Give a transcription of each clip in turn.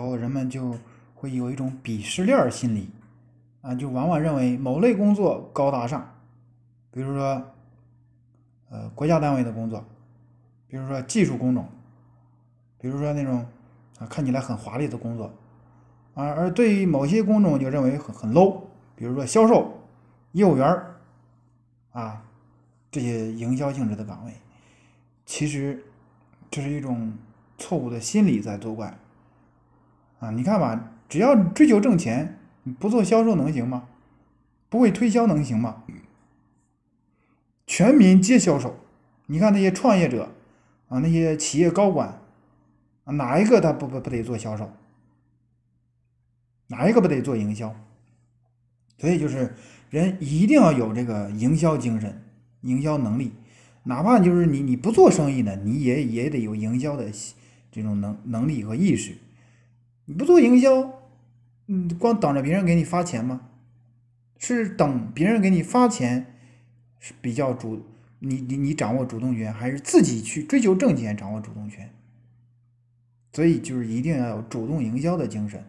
时候，人们就会有一种鄙视链心理，啊，就往往认为某类工作高大上，比如说，呃，国家单位的工作，比如说技术工种，比如说那种啊看起来很华丽的工作，啊，而对于某些工种就认为很很 low，比如说销售、业务员，啊，这些营销性质的岗位，其实这是一种错误的心理在作怪。啊，你看吧，只要追求挣钱，不做销售能行吗？不会推销能行吗？全民皆销售，你看那些创业者啊，那些企业高管啊，哪一个他不不不得做销售？哪一个不得做营销？所以就是人一定要有这个营销精神、营销能力，哪怕就是你你不做生意呢，你也也得有营销的这种能能力和意识。你不做营销，嗯，光等着别人给你发钱吗？是等别人给你发钱是比较主，你你你掌握主动权，还是自己去追求挣钱掌握主动权？所以就是一定要有主动营销的精神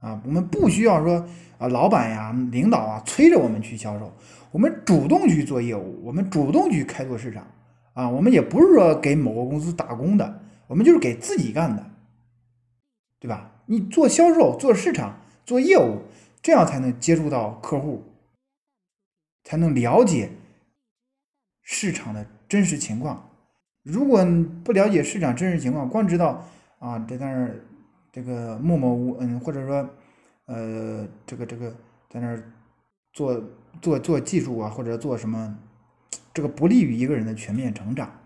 啊！我们不需要说啊，老板呀、领导啊催着我们去销售，我们主动去做业务，我们主动去开拓市场啊！我们也不是说给某个公司打工的，我们就是给自己干的。对吧？你做销售、做市场、做业务，这样才能接触到客户，才能了解市场的真实情况。如果不了解市场真实情况，光知道啊，在那儿这个默默无嗯，或者说呃，这个这个在那儿做做做技术啊，或者做什么，这个不利于一个人的全面成长。